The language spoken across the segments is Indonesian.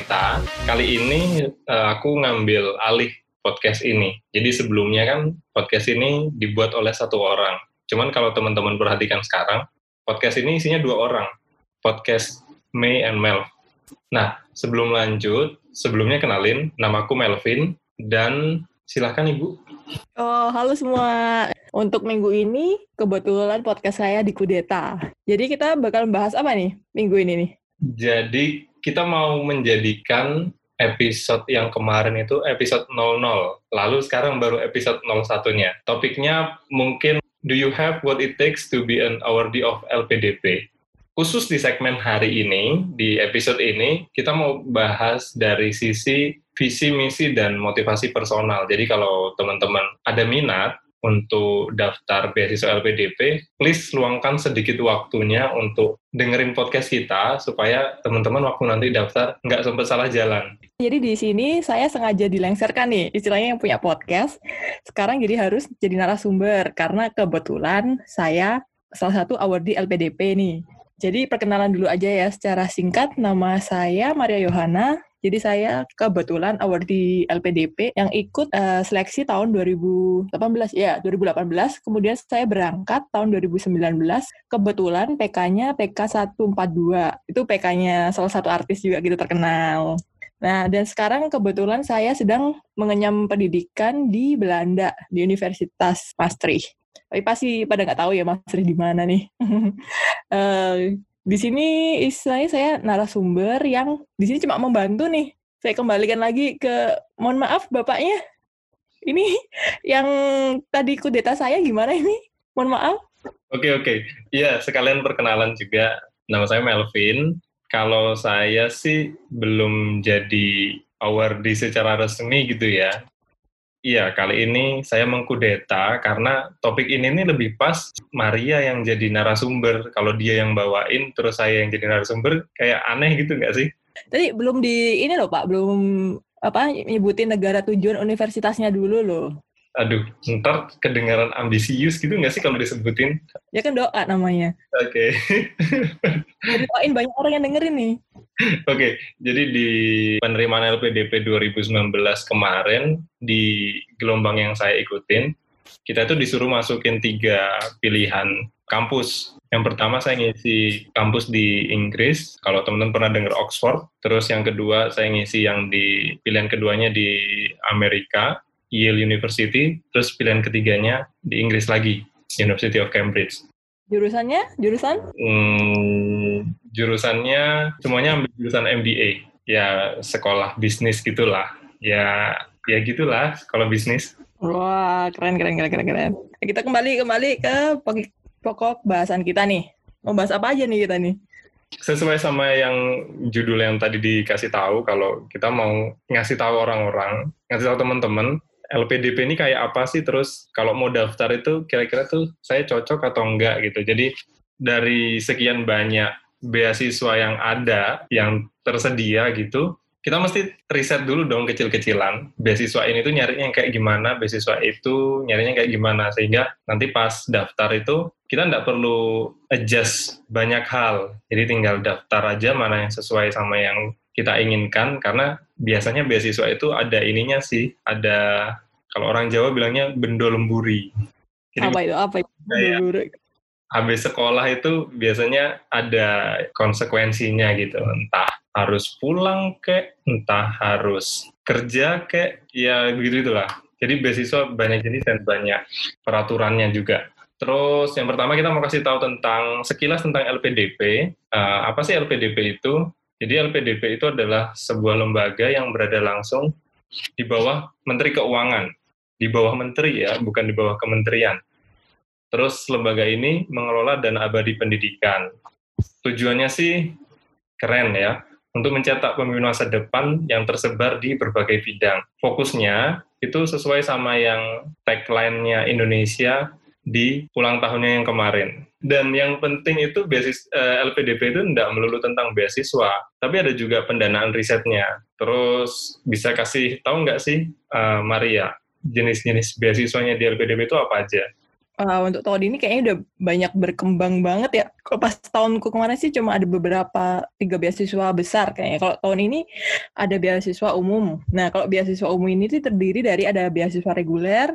Bercerita. Kali ini uh, aku ngambil alih podcast ini. Jadi sebelumnya kan podcast ini dibuat oleh satu orang. Cuman kalau teman-teman perhatikan sekarang, podcast ini isinya dua orang. Podcast May and Mel. Nah, sebelum lanjut, sebelumnya kenalin, namaku Melvin, dan silahkan Ibu. Oh, halo semua. Untuk minggu ini, kebetulan podcast saya di Kudeta. Jadi kita bakal bahas apa nih minggu ini nih? Jadi kita mau menjadikan episode yang kemarin itu episode 00. Lalu sekarang baru episode 01-nya. Topiknya mungkin Do you have what it takes to be an awardee of LPDP? Khusus di segmen hari ini, di episode ini, kita mau bahas dari sisi visi, misi, dan motivasi personal. Jadi kalau teman-teman ada minat, untuk daftar beasiswa LPDP, please luangkan sedikit waktunya untuk dengerin podcast kita supaya teman-teman waktu nanti daftar nggak sempat salah jalan. Jadi di sini saya sengaja dilengserkan nih, istilahnya yang punya podcast. Sekarang jadi harus jadi narasumber karena kebetulan saya salah satu awardee LPDP nih. Jadi perkenalan dulu aja ya secara singkat. Nama saya Maria Yohana, jadi saya kebetulan award di LPDP yang ikut uh, seleksi tahun 2018 ya 2018. Kemudian saya berangkat tahun 2019. Kebetulan PK-nya PK 142. Itu PK-nya salah satu artis juga gitu terkenal. Nah, dan sekarang kebetulan saya sedang mengenyam pendidikan di Belanda, di Universitas Maastricht. Tapi pasti pada nggak tahu ya Maastricht di mana nih. uh, di sini istilahnya saya narasumber yang di sini cuma membantu nih. Saya kembalikan lagi ke, mohon maaf bapaknya, ini yang tadi kudeta saya gimana ini? Mohon maaf. Oke oke, iya sekalian perkenalan juga. Nama saya Melvin. Kalau saya sih belum jadi awardee secara resmi gitu ya. Iya, kali ini saya mengkudeta karena topik ini nih lebih pas Maria yang jadi narasumber. Kalau dia yang bawain, terus saya yang jadi narasumber, kayak aneh gitu nggak sih? Tadi belum di ini loh Pak, belum apa nyebutin negara tujuan universitasnya dulu loh. Aduh, ntar kedengaran ambisius gitu nggak sih kalau disebutin? Ya kan doa namanya. Oke. Okay. doain banyak orang yang dengerin nih. Oke, jadi di penerimaan LPDP 2019 kemarin, di gelombang yang saya ikutin, kita itu disuruh masukin tiga pilihan kampus. Yang pertama saya ngisi kampus di Inggris, kalau teman-teman pernah dengar Oxford. Terus yang kedua saya ngisi yang di pilihan keduanya di Amerika, Yale University. Terus pilihan ketiganya di Inggris lagi, University of Cambridge. Jurusannya? Jurusan? Hmm, jurusannya semuanya ambil jurusan MBA. Ya sekolah bisnis gitulah. Ya ya gitulah sekolah bisnis. Wah keren keren keren keren keren. Kita kembali kembali ke pokok bahasan kita nih. Mau bahas apa aja nih kita nih? Sesuai sama yang judul yang tadi dikasih tahu, kalau kita mau ngasih tahu orang-orang, ngasih tahu teman-teman, LPDP ini kayak apa sih terus kalau mau daftar itu kira-kira tuh saya cocok atau enggak gitu. Jadi dari sekian banyak beasiswa yang ada yang tersedia gitu, kita mesti riset dulu dong kecil-kecilan. Beasiswa ini tuh nyarinya kayak gimana, beasiswa itu nyarinya kayak gimana sehingga nanti pas daftar itu kita nggak perlu adjust banyak hal. Jadi tinggal daftar aja mana yang sesuai sama yang kita inginkan karena biasanya beasiswa itu ada ininya sih, ada kalau orang Jawa bilangnya bendo lemburi. Jadi, apa itu? Apa itu? Ya, habis sekolah itu biasanya ada konsekuensinya gitu, entah harus pulang ke, entah harus kerja ke, ya begitu itulah. Jadi beasiswa banyak jenis dan banyak peraturannya juga. Terus yang pertama kita mau kasih tahu tentang sekilas tentang LPDP. Uh, eh, apa sih LPDP itu? Jadi LPDP itu adalah sebuah lembaga yang berada langsung di bawah Menteri Keuangan, di bawah Menteri ya, bukan di bawah Kementerian. Terus lembaga ini mengelola dana abadi pendidikan. Tujuannya sih keren ya, untuk mencetak pemimpin masa depan yang tersebar di berbagai bidang. Fokusnya itu sesuai sama yang tagline-nya Indonesia di ulang tahunnya yang kemarin. Dan yang penting itu beasis, uh, eh, LPDP itu tidak melulu tentang beasiswa, tapi ada juga pendanaan risetnya. Terus bisa kasih tahu nggak sih, uh, Maria, jenis-jenis beasiswanya di LPDP itu apa aja? uh, untuk tahun ini kayaknya udah banyak berkembang banget ya. Kalau pas tahunku kemarin sih cuma ada beberapa tiga beasiswa besar kayaknya. Kalau tahun ini ada beasiswa umum. Nah kalau beasiswa umum ini tuh terdiri dari ada beasiswa reguler,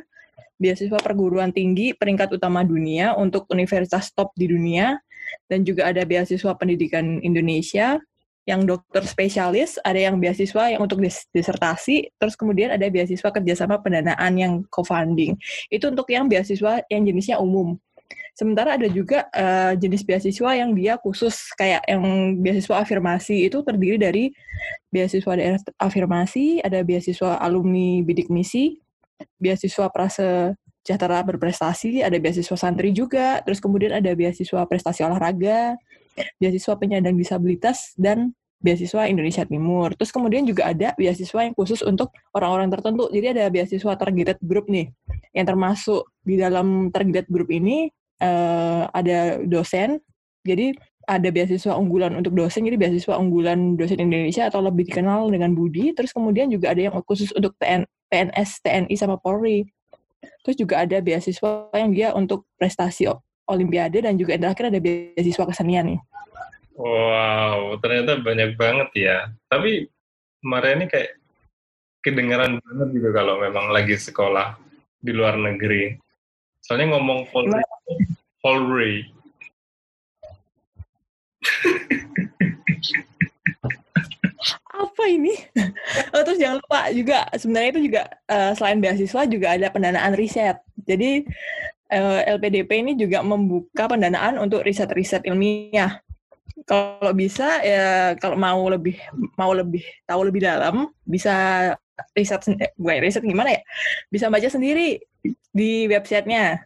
beasiswa perguruan tinggi peringkat utama dunia untuk universitas top di dunia, dan juga ada beasiswa pendidikan Indonesia, yang dokter spesialis, ada yang beasiswa yang untuk dis disertasi, terus kemudian ada beasiswa kerjasama pendanaan yang co-funding. Itu untuk yang beasiswa yang jenisnya umum. Sementara ada juga uh, jenis beasiswa yang dia khusus kayak yang beasiswa afirmasi itu terdiri dari beasiswa daerah afirmasi, ada beasiswa alumni bidik misi, beasiswa prase sejahtera berprestasi, ada beasiswa santri juga, terus kemudian ada beasiswa prestasi olahraga, beasiswa penyandang disabilitas dan beasiswa Indonesia Timur. Terus kemudian juga ada beasiswa yang khusus untuk orang-orang tertentu. Jadi ada beasiswa targeted group nih, yang termasuk di dalam targeted group ini uh, ada dosen. Jadi ada beasiswa unggulan untuk dosen, jadi beasiswa unggulan dosen Indonesia atau lebih dikenal dengan Budi. Terus kemudian juga ada yang khusus untuk PN, PNS, TNI, sama Polri. Terus juga ada beasiswa yang dia untuk prestasi Olimpiade dan juga yang terakhir ada beasiswa kesenian nih. Wow, ternyata banyak banget ya. Tapi Maria ini kayak kedengaran banget gitu kalau memang lagi sekolah di luar negeri. Soalnya ngomong Polri, Polri. Terus jangan lupa juga sebenarnya itu juga uh, selain beasiswa juga ada pendanaan riset. Jadi uh, eh, LPDP ini juga membuka pendanaan untuk riset-riset ilmiah. Kalau bisa ya kalau mau lebih mau lebih tahu lebih dalam bisa riset eh, gue riset gimana ya? Bisa baca sendiri di websitenya.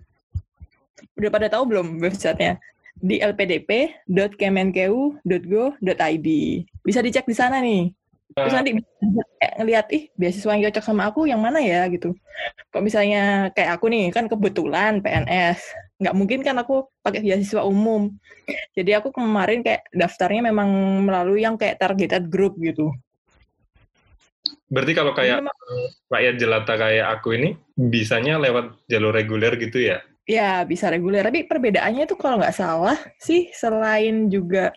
Udah pada tahu belum websitenya? Di lpdp.kemenkeu.go.id. Bisa dicek di sana nih. Terus nanti ngeliat, ih beasiswa yang cocok sama aku yang mana ya gitu. Kok misalnya kayak aku nih, kan kebetulan PNS. Nggak mungkin kan aku pakai beasiswa umum. Jadi aku kemarin kayak daftarnya memang melalui yang kayak targeted group gitu. Berarti kalau kayak memang, rakyat jelata kayak aku ini, bisanya lewat jalur reguler gitu ya? Ya, bisa reguler. Tapi perbedaannya itu kalau nggak salah sih, selain juga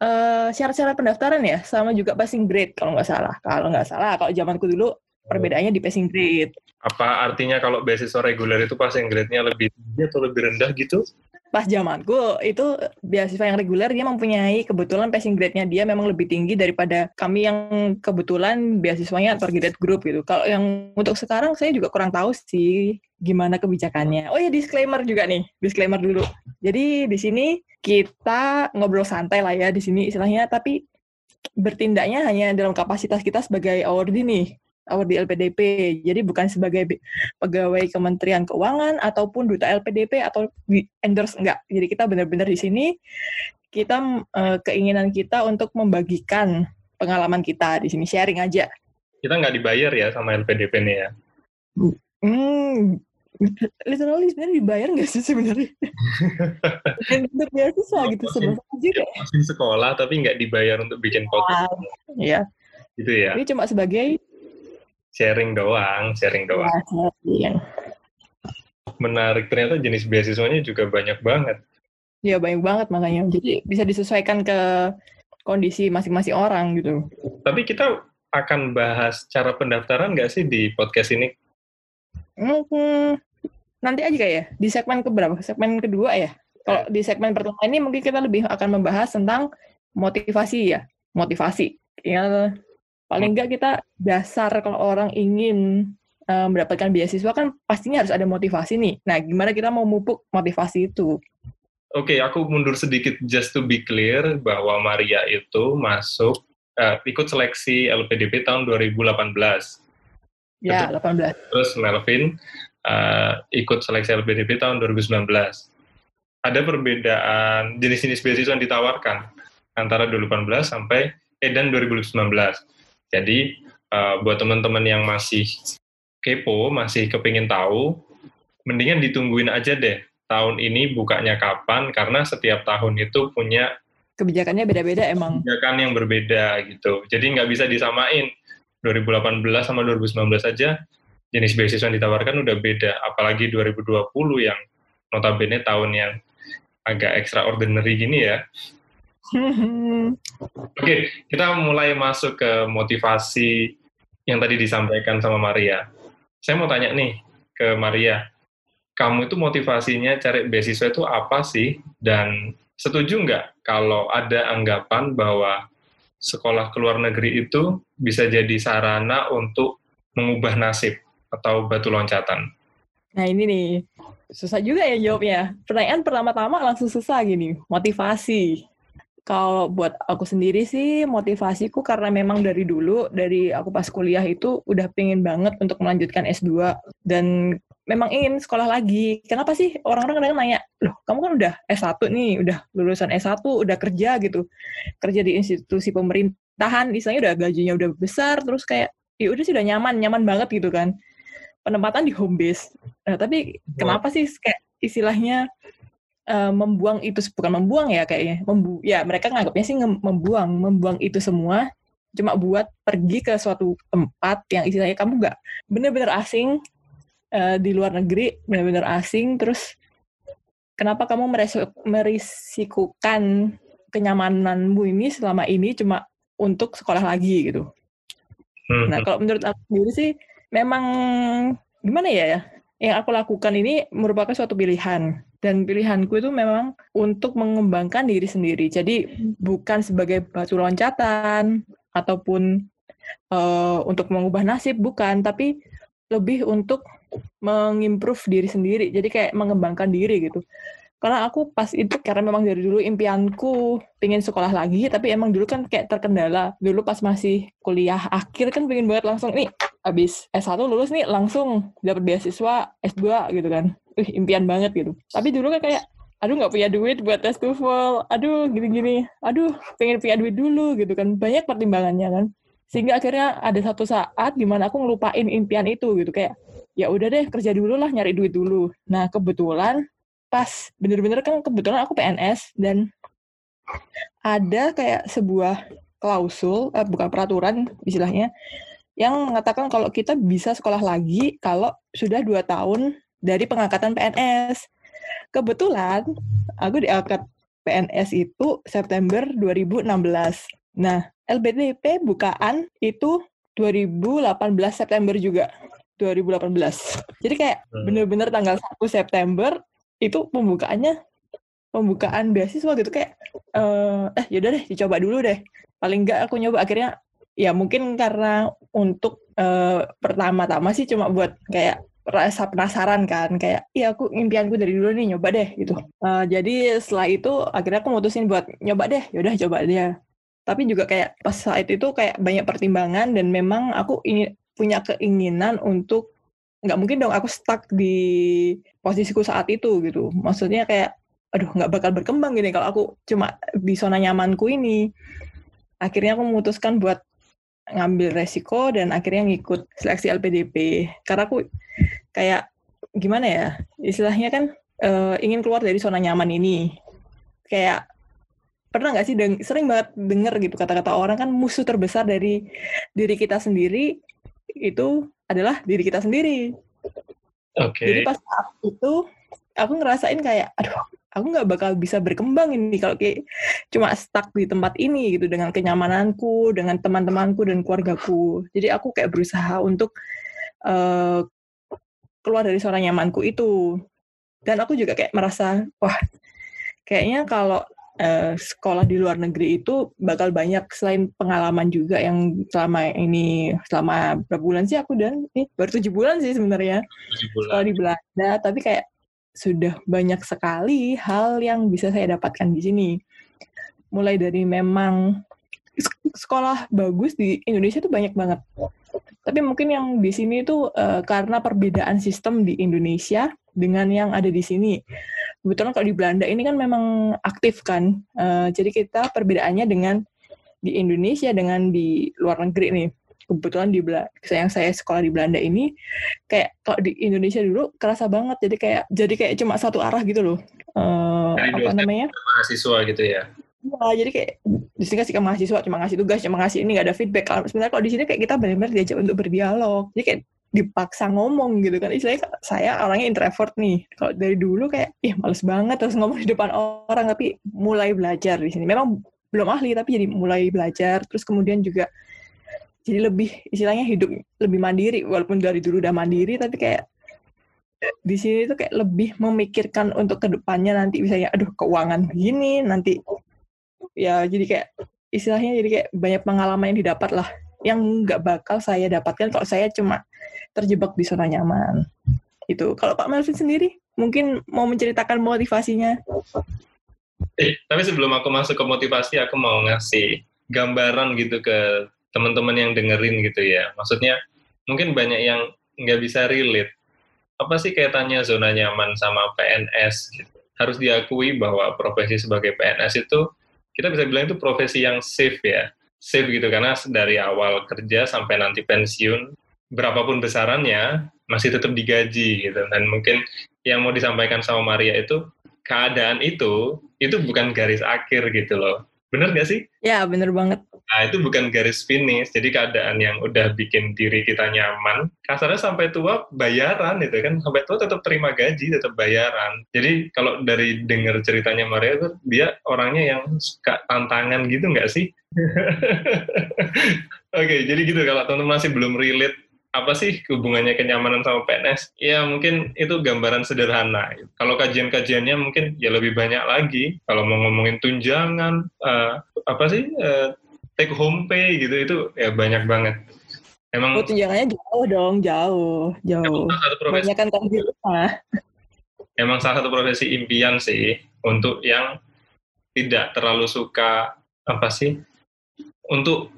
uh, syarat-syarat pendaftaran ya sama juga passing grade kalau nggak salah. Kalau nggak salah, kalau zamanku dulu perbedaannya di passing grade. Apa artinya kalau beasiswa reguler itu passing grade-nya lebih tinggi atau lebih rendah gitu? Pas zamanku itu beasiswa yang reguler dia mempunyai kebetulan passing grade-nya dia memang lebih tinggi daripada kami yang kebetulan beasiswanya targeted group gitu. Kalau yang untuk sekarang saya juga kurang tahu sih gimana kebijakannya. Oh ya disclaimer juga nih, disclaimer dulu. Jadi di sini kita ngobrol santai lah ya di sini istilahnya, tapi bertindaknya hanya dalam kapasitas kita sebagai awardee nih, awardee LPDP. Jadi bukan sebagai pegawai Kementerian Keuangan ataupun duta LPDP atau di endorse enggak. Jadi kita benar-benar di sini kita uh, keinginan kita untuk membagikan pengalaman kita di sini sharing aja. Kita nggak dibayar ya sama LPDP nih ya? Hmm, literally sebenarnya dibayar nggak sih sebenarnya? untuk beasiswa gitu sebenarnya juga. Masih sekolah tapi nggak dibayar untuk bikin podcast. Iya. Gitu ya. Ini cuma sebagai sharing doang, sharing doang. Ya, Menarik ternyata jenis beasiswanya juga banyak banget. Iya banyak banget makanya. Jadi bisa disesuaikan ke kondisi masing-masing orang gitu. Tapi kita akan bahas cara pendaftaran nggak sih di podcast ini? Hmm, nanti aja kayak ya di segmen keberapa? Segmen kedua ya. Kalau di segmen pertama ini mungkin kita lebih akan membahas tentang motivasi ya, motivasi. Ya paling enggak kita dasar kalau orang ingin uh, mendapatkan beasiswa kan pastinya harus ada motivasi nih. Nah, gimana kita mau mupuk motivasi itu? Oke, okay, aku mundur sedikit just to be clear bahwa Maria itu masuk uh, ikut seleksi LPDP tahun 2018 Ya, 18. Terus Melvin uh, ikut seleksi LPDP tahun 2019. Ada perbedaan jenis-jenis beasiswa yang ditawarkan antara 2018 sampai eh dan 2019. Jadi uh, buat teman-teman yang masih kepo, masih kepingin tahu, mendingan ditungguin aja deh tahun ini bukanya kapan karena setiap tahun itu punya kebijakannya beda-beda emang. Kebijakan yang berbeda gitu. Jadi nggak bisa disamain 2018 sama 2019 saja jenis beasiswa yang ditawarkan udah beda, apalagi 2020 yang notabene tahun yang agak extraordinary gini ya. Oke, kita mulai masuk ke motivasi yang tadi disampaikan sama Maria. Saya mau tanya nih ke Maria, kamu itu motivasinya cari beasiswa itu apa sih? Dan setuju nggak kalau ada anggapan bahwa sekolah ke luar negeri itu bisa jadi sarana untuk mengubah nasib atau batu loncatan? Nah ini nih, susah juga ya jawabnya. Pertanyaan pertama-tama langsung susah gini, motivasi. Kalau buat aku sendiri sih motivasiku karena memang dari dulu dari aku pas kuliah itu udah pengen banget untuk melanjutkan S2 dan memang ingin sekolah lagi. Kenapa sih orang-orang kadang nanya, loh kamu kan udah S1 nih, udah lulusan S1, udah kerja gitu. Kerja di institusi pemerintahan, misalnya udah gajinya udah besar, terus kayak, ya udah sih udah nyaman, nyaman banget gitu kan. Penempatan di home base. Nah, tapi kenapa sih kayak istilahnya uh, membuang itu bukan membuang ya kayaknya membu ya mereka nganggapnya sih membuang membuang itu semua cuma buat pergi ke suatu tempat yang istilahnya kamu nggak bener-bener asing uh, di luar negeri bener-bener asing terus kenapa kamu merisikukan kenyamananmu ini selama ini cuma untuk sekolah lagi gitu hmm. nah kalau menurut aku sendiri sih memang gimana ya ya yang aku lakukan ini merupakan suatu pilihan dan pilihanku itu memang untuk mengembangkan diri sendiri. Jadi bukan sebagai batu loncatan ataupun uh, untuk mengubah nasib bukan, tapi lebih untuk mengimprove diri sendiri. Jadi kayak mengembangkan diri gitu. Karena aku pas itu karena memang dari dulu impianku pengen sekolah lagi, tapi emang dulu kan kayak terkendala. Dulu pas masih kuliah akhir kan pengen banget langsung nih abis S1 lulus nih langsung dapat beasiswa S2 gitu kan. Uh, impian banget gitu. Tapi dulu kan kayak aduh nggak punya duit buat tes TOEFL. Aduh gini-gini. Aduh pengen punya duit dulu gitu kan. Banyak pertimbangannya kan. Sehingga akhirnya ada satu saat di mana aku ngelupain impian itu gitu. Kayak ya udah deh kerja dulu lah nyari duit dulu. Nah kebetulan pas bener-bener kan kebetulan aku PNS dan ada kayak sebuah klausul eh, bukan peraturan istilahnya yang mengatakan kalau kita bisa sekolah lagi kalau sudah dua tahun dari pengangkatan PNS. Kebetulan aku diangkat PNS itu September 2016. Nah, LPDP bukaan itu 2018 September juga. 2018. Jadi kayak hmm. bener-bener tanggal 1 September itu pembukaannya pembukaan beasiswa gitu kayak uh, eh yaudah deh dicoba dulu deh. Paling enggak aku nyoba akhirnya ya mungkin karena untuk uh, pertama-tama sih cuma buat kayak rasa penasaran kan kayak iya aku impianku dari dulu nih nyoba deh gitu. Uh, jadi setelah itu akhirnya aku mutusin buat nyoba deh yaudah coba dia tapi juga kayak pas saat itu kayak banyak pertimbangan dan memang aku ingin punya keinginan untuk nggak mungkin dong aku stuck di posisiku saat itu gitu. Maksudnya kayak aduh nggak bakal berkembang gini kalau aku cuma di zona nyamanku ini. Akhirnya aku memutuskan buat ngambil resiko dan akhirnya ngikut seleksi LPDP karena aku kayak gimana ya istilahnya kan uh, ingin keluar dari zona nyaman ini kayak pernah nggak sih deng sering banget denger gitu kata-kata orang kan musuh terbesar dari diri kita sendiri itu adalah diri kita sendiri. Okay. Jadi pas saat itu aku ngerasain kayak aduh aku nggak bakal bisa berkembang ini kalau kayak cuma stuck di tempat ini gitu dengan kenyamananku, dengan teman-temanku dan keluargaku. Jadi aku kayak berusaha untuk uh, keluar dari zona nyamanku itu. Dan aku juga kayak merasa, wah, kayaknya kalau uh, sekolah di luar negeri itu bakal banyak selain pengalaman juga yang selama ini selama berapa bulan sih aku dan ini baru tujuh bulan sih sebenarnya sekolah di Belanda tapi kayak sudah banyak sekali hal yang bisa saya dapatkan di sini. Mulai dari memang sekolah bagus di Indonesia itu banyak banget. Tapi mungkin yang di sini itu uh, karena perbedaan sistem di Indonesia dengan yang ada di sini. Kebetulan kalau di Belanda ini kan memang aktif kan. Uh, jadi kita perbedaannya dengan di Indonesia dengan di luar negeri nih kebetulan di Belanda yang saya sekolah di Belanda ini kayak kalau di Indonesia dulu kerasa banget jadi kayak jadi kayak cuma satu arah gitu loh. Uh, apa namanya? mahasiswa gitu ya? Ya, jadi kayak di sini kasih ke mahasiswa cuma ngasih tugas cuma ngasih ini nggak ada feedback. Kalau sebenarnya kalau di sini kayak kita benar-benar diajak untuk berdialog. Jadi kayak dipaksa ngomong gitu kan. Istilahnya saya orangnya introvert nih. Kalau dari dulu kayak ih males banget terus ngomong di depan orang tapi mulai belajar di sini. Memang belum ahli tapi jadi mulai belajar. Terus kemudian juga jadi lebih istilahnya hidup lebih mandiri walaupun dari dulu udah mandiri tapi kayak di sini tuh kayak lebih memikirkan untuk ke depannya nanti misalnya aduh keuangan begini nanti ya jadi kayak istilahnya jadi kayak banyak pengalaman yang didapat lah yang nggak bakal saya dapatkan kalau saya cuma terjebak di zona nyaman. Itu. Kalau Pak Melvin sendiri, mungkin mau menceritakan motivasinya? Eh, tapi sebelum aku masuk ke motivasi, aku mau ngasih gambaran gitu ke teman-teman yang dengerin gitu ya. Maksudnya, mungkin banyak yang nggak bisa relate. Apa sih kaitannya zona nyaman sama PNS? Gitu. Harus diakui bahwa profesi sebagai PNS itu, kita bisa bilang itu profesi yang safe ya safe gitu karena dari awal kerja sampai nanti pensiun berapapun besarannya masih tetap digaji gitu dan mungkin yang mau disampaikan sama Maria itu keadaan itu itu bukan garis akhir gitu loh bener gak sih? Ya bener banget Nah, itu bukan garis finish. Jadi keadaan yang udah bikin diri kita nyaman, kasarnya sampai tua bayaran itu kan. Sampai tua tetap terima gaji, tetap bayaran. Jadi kalau dari dengar ceritanya Maria itu, dia orangnya yang suka tantangan gitu nggak sih? Oke, okay, jadi gitu kalau teman-teman masih belum relate apa sih hubungannya kenyamanan sama PNS? Ya mungkin itu gambaran sederhana. Kalau kajian-kajiannya mungkin ya lebih banyak lagi. Kalau mau ngomongin tunjangan, uh, apa sih uh, take home pay gitu itu ya banyak banget. Emang oh, tunjangannya jauh dong, jauh, jauh. Banyak kan di rumah. Emang salah satu profesi impian sih untuk yang tidak terlalu suka apa sih? Untuk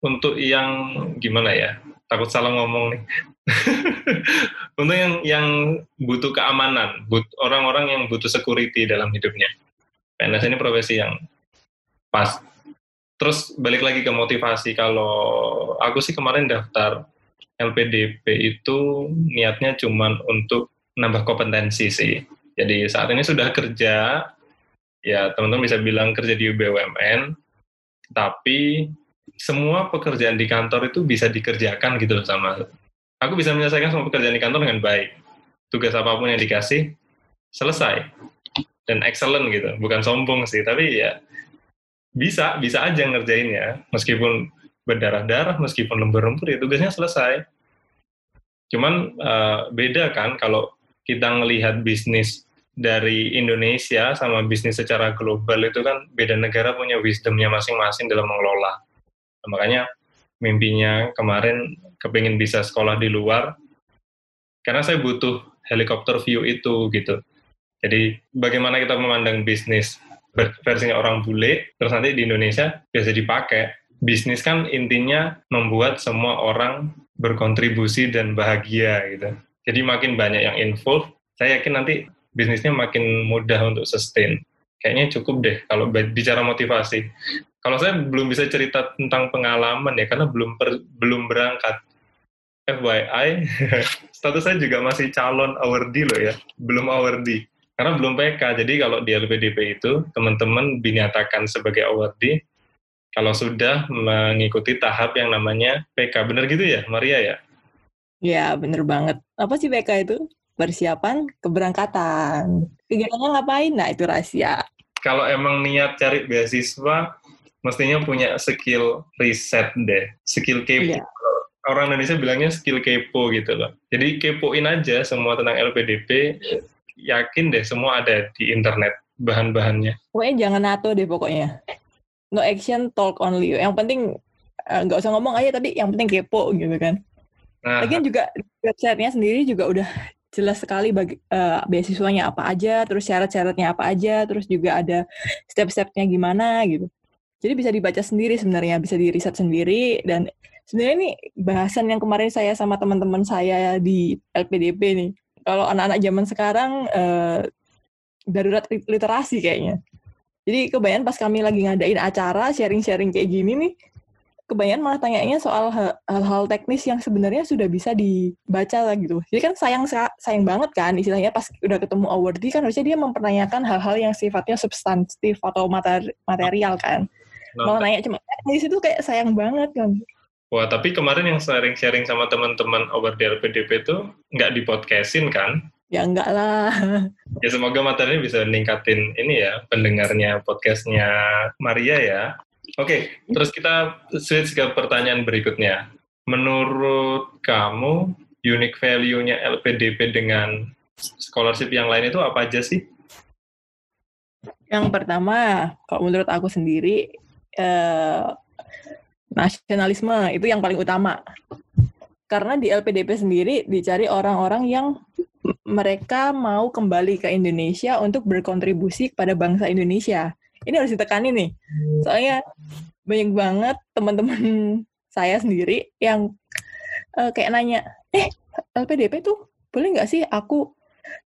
untuk yang gimana ya? Takut salah ngomong nih. untuk yang yang butuh keamanan, but, orang-orang yang butuh security dalam hidupnya. PNS ini profesi yang pas Terus balik lagi ke motivasi, kalau aku sih kemarin daftar LPDP itu niatnya cuma untuk nambah kompetensi sih. Jadi saat ini sudah kerja, ya teman-teman bisa bilang kerja di BUMN, tapi semua pekerjaan di kantor itu bisa dikerjakan gitu sama. Aku bisa menyelesaikan semua pekerjaan di kantor dengan baik. Tugas apa pun yang dikasih, selesai. Dan excellent gitu. Bukan sombong sih, tapi ya bisa bisa aja ngerjainnya. Meskipun berdarah-darah meskipun lembur-lembur ya tugasnya selesai. Cuman uh, beda kan kalau kita ngelihat bisnis dari Indonesia sama bisnis secara global itu kan beda negara punya wisdomnya masing-masing dalam mengelola. Nah, makanya mimpinya kemarin kepingin bisa sekolah di luar karena saya butuh helikopter view itu gitu. Jadi bagaimana kita memandang bisnis versinya orang bule, terus nanti di Indonesia biasa dipakai. Bisnis kan intinya membuat semua orang berkontribusi dan bahagia gitu. Jadi makin banyak yang involved, saya yakin nanti bisnisnya makin mudah untuk sustain. Kayaknya cukup deh kalau bicara motivasi. Kalau saya belum bisa cerita tentang pengalaman ya, karena belum per, belum berangkat. FYI, status saya juga masih calon awardee loh ya, belum awardee karena belum PK. Jadi kalau di LPDP itu teman-teman dinyatakan sebagai awardee kalau sudah mengikuti tahap yang namanya PK. Benar gitu ya, Maria ya? Ya, bener banget. Apa sih PK itu? Persiapan keberangkatan. Kegiatannya ngapain? Nah, itu rahasia. Kalau emang niat cari beasiswa, mestinya punya skill riset deh. Skill kepo. Ya. Orang Indonesia bilangnya skill kepo gitu loh. Jadi kepoin aja semua tentang LPDP, yakin deh semua ada di internet bahan-bahannya. Pokoknya jangan nato deh pokoknya. No action, talk only. Yang penting eh, nggak uh, usah ngomong aja, tapi yang penting kepo gitu kan. Nah. Lagian juga websitenya sendiri juga udah jelas sekali bagi uh, beasiswanya apa aja, terus syarat-syaratnya apa aja, terus juga ada step-stepnya gimana gitu. Jadi bisa dibaca sendiri sebenarnya, bisa di riset sendiri dan sebenarnya ini bahasan yang kemarin saya sama teman-teman saya di LPDP nih kalau anak-anak zaman sekarang uh, darurat literasi kayaknya. Jadi kebanyakan pas kami lagi ngadain acara sharing-sharing kayak gini nih, kebanyakan malah tanyanya soal hal-hal teknis yang sebenarnya sudah bisa dibaca lah gitu. Jadi kan sayang sayang banget kan istilahnya pas udah ketemu awardee kan harusnya dia mempertanyakan hal-hal yang sifatnya substantif atau materi material kan. Malah nanya cuma teknis itu kayak sayang banget kan. Wah, tapi kemarin yang sharing-sharing sama teman-teman over di LPDP itu nggak di podcastin kan? Ya enggak lah. Ya semoga materinya bisa ningkatin ini ya, pendengarnya podcastnya Maria ya. Oke, terus kita switch ke pertanyaan berikutnya. Menurut kamu, unique value-nya LPDP dengan scholarship yang lain itu apa aja sih? Yang pertama, kalau menurut aku sendiri, eh, nasionalisme itu yang paling utama. Karena di LPDP sendiri dicari orang-orang yang mereka mau kembali ke Indonesia untuk berkontribusi kepada bangsa Indonesia. Ini harus ditekani nih. Soalnya banyak banget teman-teman saya sendiri yang uh, kayak nanya, eh LPDP tuh boleh nggak sih aku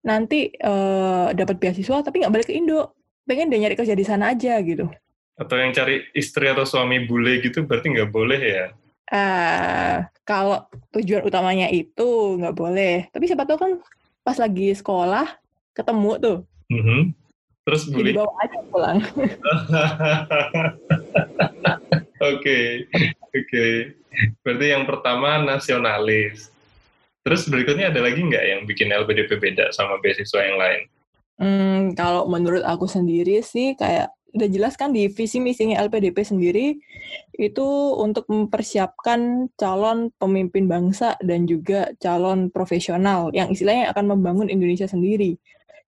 nanti uh, dapat beasiswa tapi nggak balik ke Indo? pengen dia nyari kerja di sana aja gitu. Atau yang cari istri atau suami bule gitu berarti nggak boleh ya? Uh, kalau tujuan utamanya itu nggak boleh. Tapi siapa tahu kan pas lagi sekolah ketemu tuh. Mm -hmm. Terus bule. Jadi bawa aja pulang. Oke, oke. Berarti yang pertama nasionalis. Terus berikutnya ada lagi nggak yang bikin LPDP beda sama beasiswa yang lain? Hmm, kalau menurut aku sendiri sih kayak udah jelas kan di visi misinya LPDP sendiri itu untuk mempersiapkan calon pemimpin bangsa dan juga calon profesional yang istilahnya akan membangun Indonesia sendiri.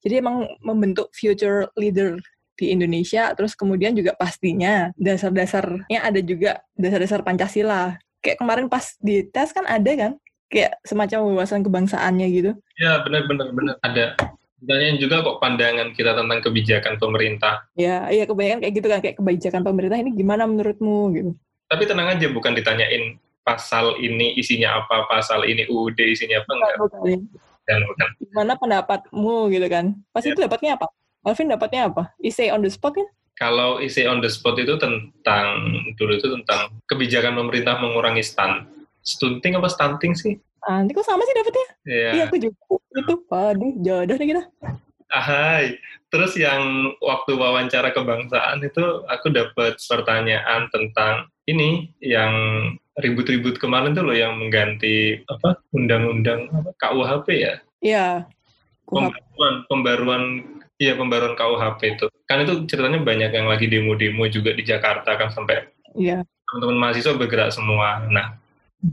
Jadi emang membentuk future leader di Indonesia, terus kemudian juga pastinya dasar-dasarnya ada juga dasar-dasar Pancasila. Kayak kemarin pas di tes kan ada kan, kayak semacam wawasan kebangsaannya gitu. Ya benar-benar benar ada Ditanyain juga kok pandangan kita tentang kebijakan pemerintah. Ya, iya kebanyakan kayak gitu kan, kayak kebijakan pemerintah ini gimana menurutmu gitu. Tapi tenang aja, bukan ditanyain pasal ini isinya apa, pasal ini UUD isinya apa, enggak. Bukan, bukan. Dan bukan. Gimana pendapatmu gitu kan. Pasti ya. itu dapatnya apa? Alvin dapatnya apa? Isi on the spot kan? Kalau isi on the spot itu tentang, dulu itu tentang kebijakan pemerintah mengurangi stunt. Stunting apa stunting sih? Nanti kok sama sih dapetnya? Iya. Iya, aku juga. Itu, aduh, jodoh nih kita. Ahai. Terus yang waktu wawancara kebangsaan itu aku dapat pertanyaan tentang ini yang ribut-ribut kemarin tuh loh yang mengganti apa undang-undang KUHP ya? Iya. Pembaruan, pembaruan Iya pembaruan KUHP itu. Kan itu ceritanya banyak yang lagi demo-demo juga di Jakarta kan sampai Iya. teman-teman mahasiswa bergerak semua. Nah,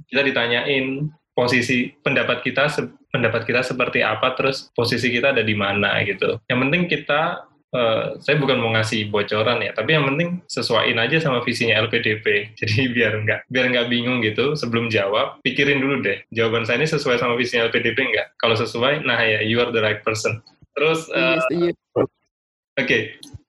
kita ditanyain posisi pendapat kita pendapat kita seperti apa terus posisi kita ada di mana gitu. Yang penting kita uh, saya bukan mau ngasih bocoran ya tapi yang penting sesuaiin aja sama visinya LPDP jadi biar nggak biar nggak bingung gitu sebelum jawab pikirin dulu deh jawaban saya ini sesuai sama visinya LPDP nggak? Kalau sesuai nah ya you are the right person. Terus uh, Oke, okay.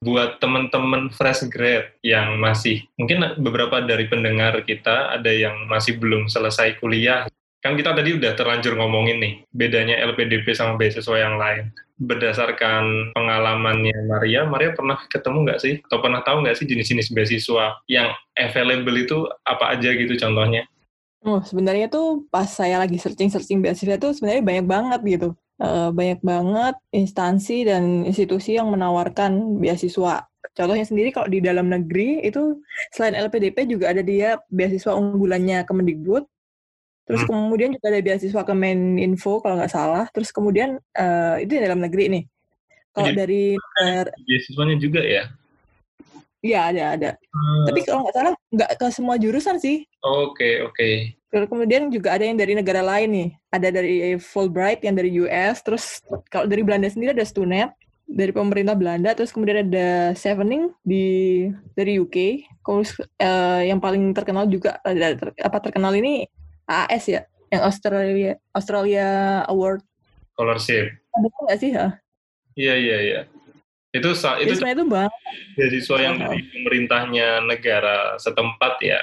buat teman-teman fresh grad yang masih mungkin beberapa dari pendengar kita ada yang masih belum selesai kuliah kan kita tadi udah terlanjur ngomongin nih bedanya LPDP sama beasiswa yang lain berdasarkan pengalamannya Maria, Maria pernah ketemu nggak sih atau pernah tahu nggak sih jenis-jenis beasiswa yang available itu apa aja gitu contohnya? Oh sebenarnya tuh pas saya lagi searching-searching beasiswa tuh sebenarnya banyak banget gitu. Uh, banyak banget instansi dan institusi yang menawarkan beasiswa. Contohnya sendiri kalau di dalam negeri itu selain LPDP juga ada dia beasiswa unggulannya Kemendikbud Terus hmm. kemudian juga ada beasiswa ke Info kalau nggak salah. Terus kemudian uh, itu di dalam negeri nih. Kalau dari beasiswanya juga ya? Iya ada ada. Hmm. Tapi kalau nggak salah nggak ke semua jurusan sih. Oke okay, oke. Okay. Kemudian juga ada yang dari negara lain nih. Ada dari Fulbright yang dari US. Terus kalau dari Belanda sendiri ada Stunet dari pemerintah Belanda. Terus kemudian ada Sevening di dari UK. Terus uh, yang paling terkenal juga ada apa terkenal ini AS ya, yang Australia Australia Award. Scholarship. Ada nggak sih? Ha? Iya iya iya. Itu itu Jadi itu bang. Beasiswa yang dari pemerintahnya negara setempat ya.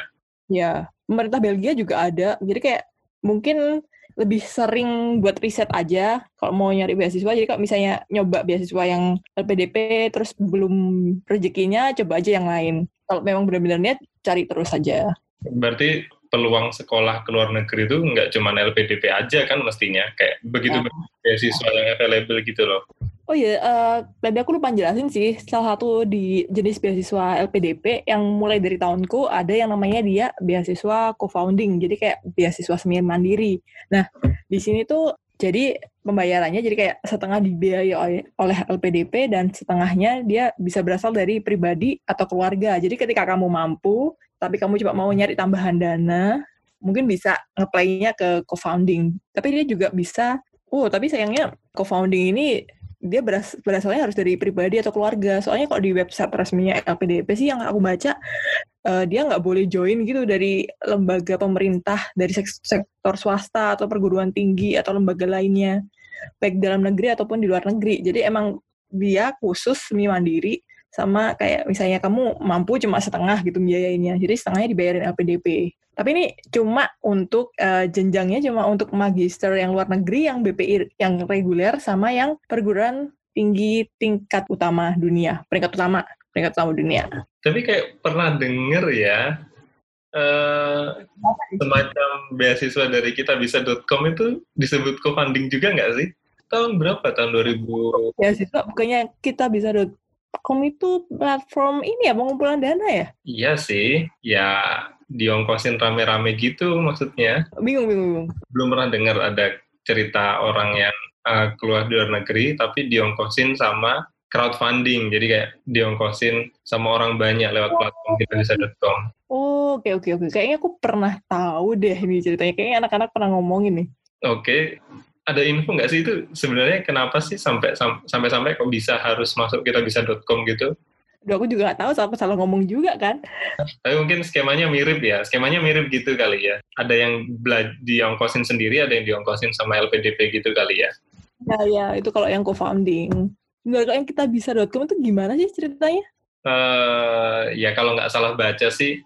Ya, pemerintah Belgia juga ada. Jadi kayak mungkin lebih sering buat riset aja kalau mau nyari beasiswa. Jadi kalau misalnya nyoba beasiswa yang LPDP terus belum rezekinya, coba aja yang lain. Kalau memang benar-benar niat, cari terus aja. Berarti peluang sekolah ke luar negeri itu nggak cuma LPDP aja kan mestinya kayak begitu ya. beasiswa yang available gitu loh. Oh iya, uh, tadi aku lupa jelasin sih, salah satu di jenis beasiswa LPDP yang mulai dari tahunku ada yang namanya dia beasiswa co-founding, jadi kayak beasiswa semi mandiri. Nah, di sini tuh jadi pembayarannya jadi kayak setengah dibiayai oleh LPDP dan setengahnya dia bisa berasal dari pribadi atau keluarga. Jadi ketika kamu mampu, tapi kamu coba mau nyari tambahan dana, mungkin bisa ngeplaynya ke co-founding. Tapi dia juga bisa, oh tapi sayangnya co-founding ini dia beras, berasalnya harus dari pribadi atau keluarga. Soalnya kalau di website resminya LPDP sih yang aku baca, uh, dia nggak boleh join gitu dari lembaga pemerintah, dari sektor swasta atau perguruan tinggi atau lembaga lainnya, baik dalam negeri ataupun di luar negeri. Jadi emang dia khusus semi mandiri sama kayak misalnya kamu mampu cuma setengah gitu biayainya. Jadi setengahnya dibayarin LPDP. Tapi ini cuma untuk uh, jenjangnya cuma untuk magister yang luar negeri, yang BPI yang reguler, sama yang perguruan tinggi tingkat utama dunia, peringkat utama, peringkat utama dunia. Tapi kayak pernah denger ya, uh, semacam beasiswa dari kita bisa.com itu disebut co-funding juga nggak sih? Tahun berapa? Tahun 2000? Beasiswa bukannya kita bisa.com itu platform ini ya, pengumpulan dana ya? Iya sih, ya diongkosin rame-rame gitu maksudnya. Bingung, bingung, bingung. Belum pernah dengar ada cerita orang yang uh, keluar di luar negeri tapi diongkosin sama crowdfunding. Jadi kayak diongkosin sama orang banyak lewat platform kitabisa.com. Oh, oke okay, oke okay, oke. Okay. Kayaknya aku pernah tahu deh ini ceritanya. Kayaknya anak-anak pernah ngomongin nih. Oke. Okay. Ada info nggak sih itu sebenarnya kenapa sih sampai sampai sampai kok bisa harus masuk kitabisa.com gitu? Duh, aku juga nggak tahu salah salah ngomong juga kan. Tapi mungkin skemanya mirip ya, skemanya mirip gitu kali ya. Ada yang diongkosin sendiri, ada yang diongkosin sama LPDP gitu kali ya. Ya, ya, itu kalau yang co-founding. Enggak, kalau yang kita bisa.com itu gimana sih ceritanya? Uh, ya kalau nggak salah baca sih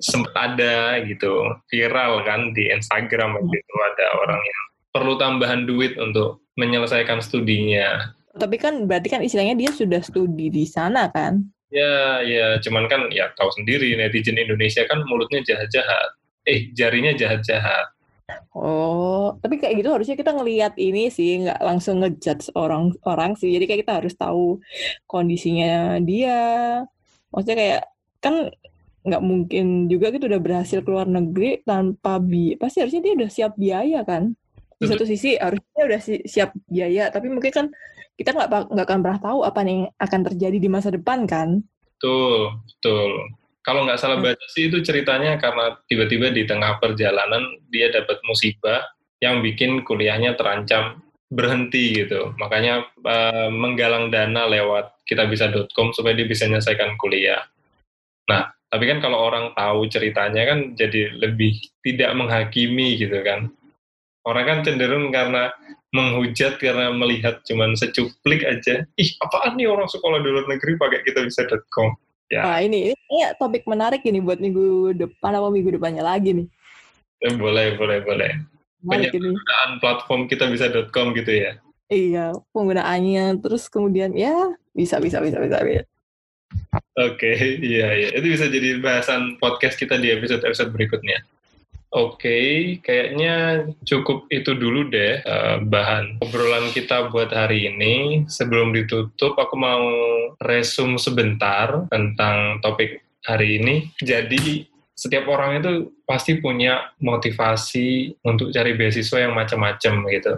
sempat ada gitu viral kan di Instagram gitu ada orang yang perlu tambahan duit untuk menyelesaikan studinya tapi kan berarti kan istilahnya dia sudah studi di sana kan? Ya, ya, cuman kan ya tahu sendiri netizen Indonesia kan mulutnya jahat-jahat. Eh, jarinya jahat-jahat. Oh, tapi kayak gitu harusnya kita ngelihat ini sih, nggak langsung ngejudge orang-orang sih. Jadi kayak kita harus tahu kondisinya dia. Maksudnya kayak kan nggak mungkin juga gitu udah berhasil keluar negeri tanpa bi pasti harusnya dia udah siap biaya kan di satu sisi harusnya udah siap biaya tapi mungkin kan kita nggak nggak akan pernah tahu apa yang akan terjadi di masa depan kan? Betul betul. Kalau nggak salah hmm. baca sih itu ceritanya karena tiba-tiba di tengah perjalanan dia dapat musibah yang bikin kuliahnya terancam berhenti gitu. Makanya uh, menggalang dana lewat kitabisa.com supaya dia bisa menyelesaikan kuliah. Nah tapi kan kalau orang tahu ceritanya kan jadi lebih tidak menghakimi gitu kan orang kan cenderung karena menghujat karena melihat cuman secuplik aja. Ih, apaan nih orang sekolah di luar negeri pakai kita bisa.com. Ya. Nah, ini, ini topik menarik ini buat minggu depan apa minggu depannya lagi nih. Ya, boleh, boleh, boleh. Penggunaan platform kita bisa.com gitu ya. Iya, penggunaannya terus kemudian ya bisa bisa bisa bisa. bisa. Oke, okay, iya iya. Itu bisa jadi bahasan podcast kita di episode-episode berikutnya. Oke, okay, kayaknya cukup itu dulu deh uh, bahan obrolan kita buat hari ini. Sebelum ditutup, aku mau resum sebentar tentang topik hari ini. Jadi, setiap orang itu pasti punya motivasi untuk cari beasiswa yang macam-macam gitu.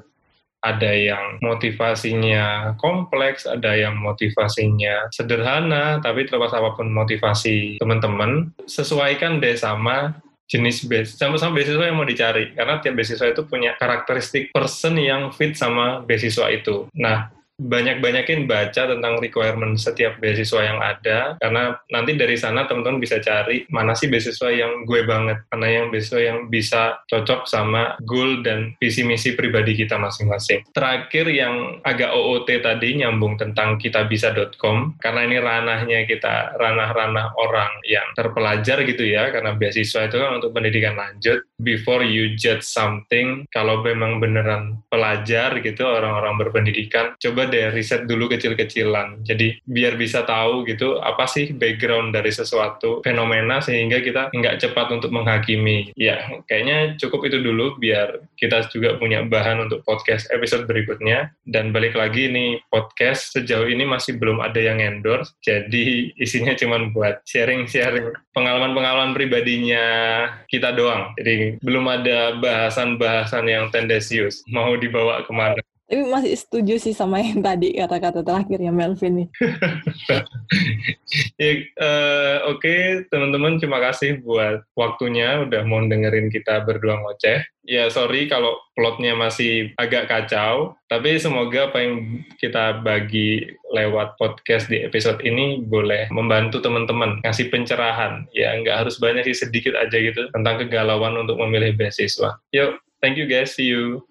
Ada yang motivasinya kompleks, ada yang motivasinya sederhana, tapi terlepas apa pun motivasi teman-teman, sesuaikan deh sama jenis beasiswa sama-sama beasiswa yang mau dicari karena tiap beasiswa itu punya karakteristik person yang fit sama beasiswa itu. Nah, banyak-banyakin baca tentang requirement setiap beasiswa yang ada karena nanti dari sana teman-teman bisa cari mana sih beasiswa yang gue banget mana yang beasiswa yang bisa cocok sama goal dan visi misi pribadi kita masing-masing. Terakhir yang agak OOT tadi nyambung tentang kitabisa.com karena ini ranahnya kita ranah-ranah orang yang terpelajar gitu ya karena beasiswa itu kan untuk pendidikan lanjut. Before you judge something kalau memang beneran pelajar gitu orang-orang berpendidikan coba deh riset dulu kecil-kecilan. Jadi biar bisa tahu gitu apa sih background dari sesuatu fenomena sehingga kita nggak cepat untuk menghakimi. Ya, kayaknya cukup itu dulu biar kita juga punya bahan untuk podcast episode berikutnya. Dan balik lagi nih podcast sejauh ini masih belum ada yang endorse, jadi isinya cuma buat sharing-sharing pengalaman-pengalaman pribadinya kita doang. Jadi belum ada bahasan-bahasan yang tendensius mau dibawa ke mana. Tapi masih setuju sih sama yang tadi kata-kata terakhirnya Melvin nih. ya, uh, Oke, okay, teman-teman, terima kasih buat waktunya udah mau dengerin kita berdua ngoceh. Ya, sorry kalau plotnya masih agak kacau, tapi semoga apa yang kita bagi lewat podcast di episode ini boleh membantu teman-teman ngasih pencerahan. Ya, nggak harus banyak sih, sedikit aja gitu tentang kegalauan untuk memilih beasiswa. Yuk, thank you guys, see you.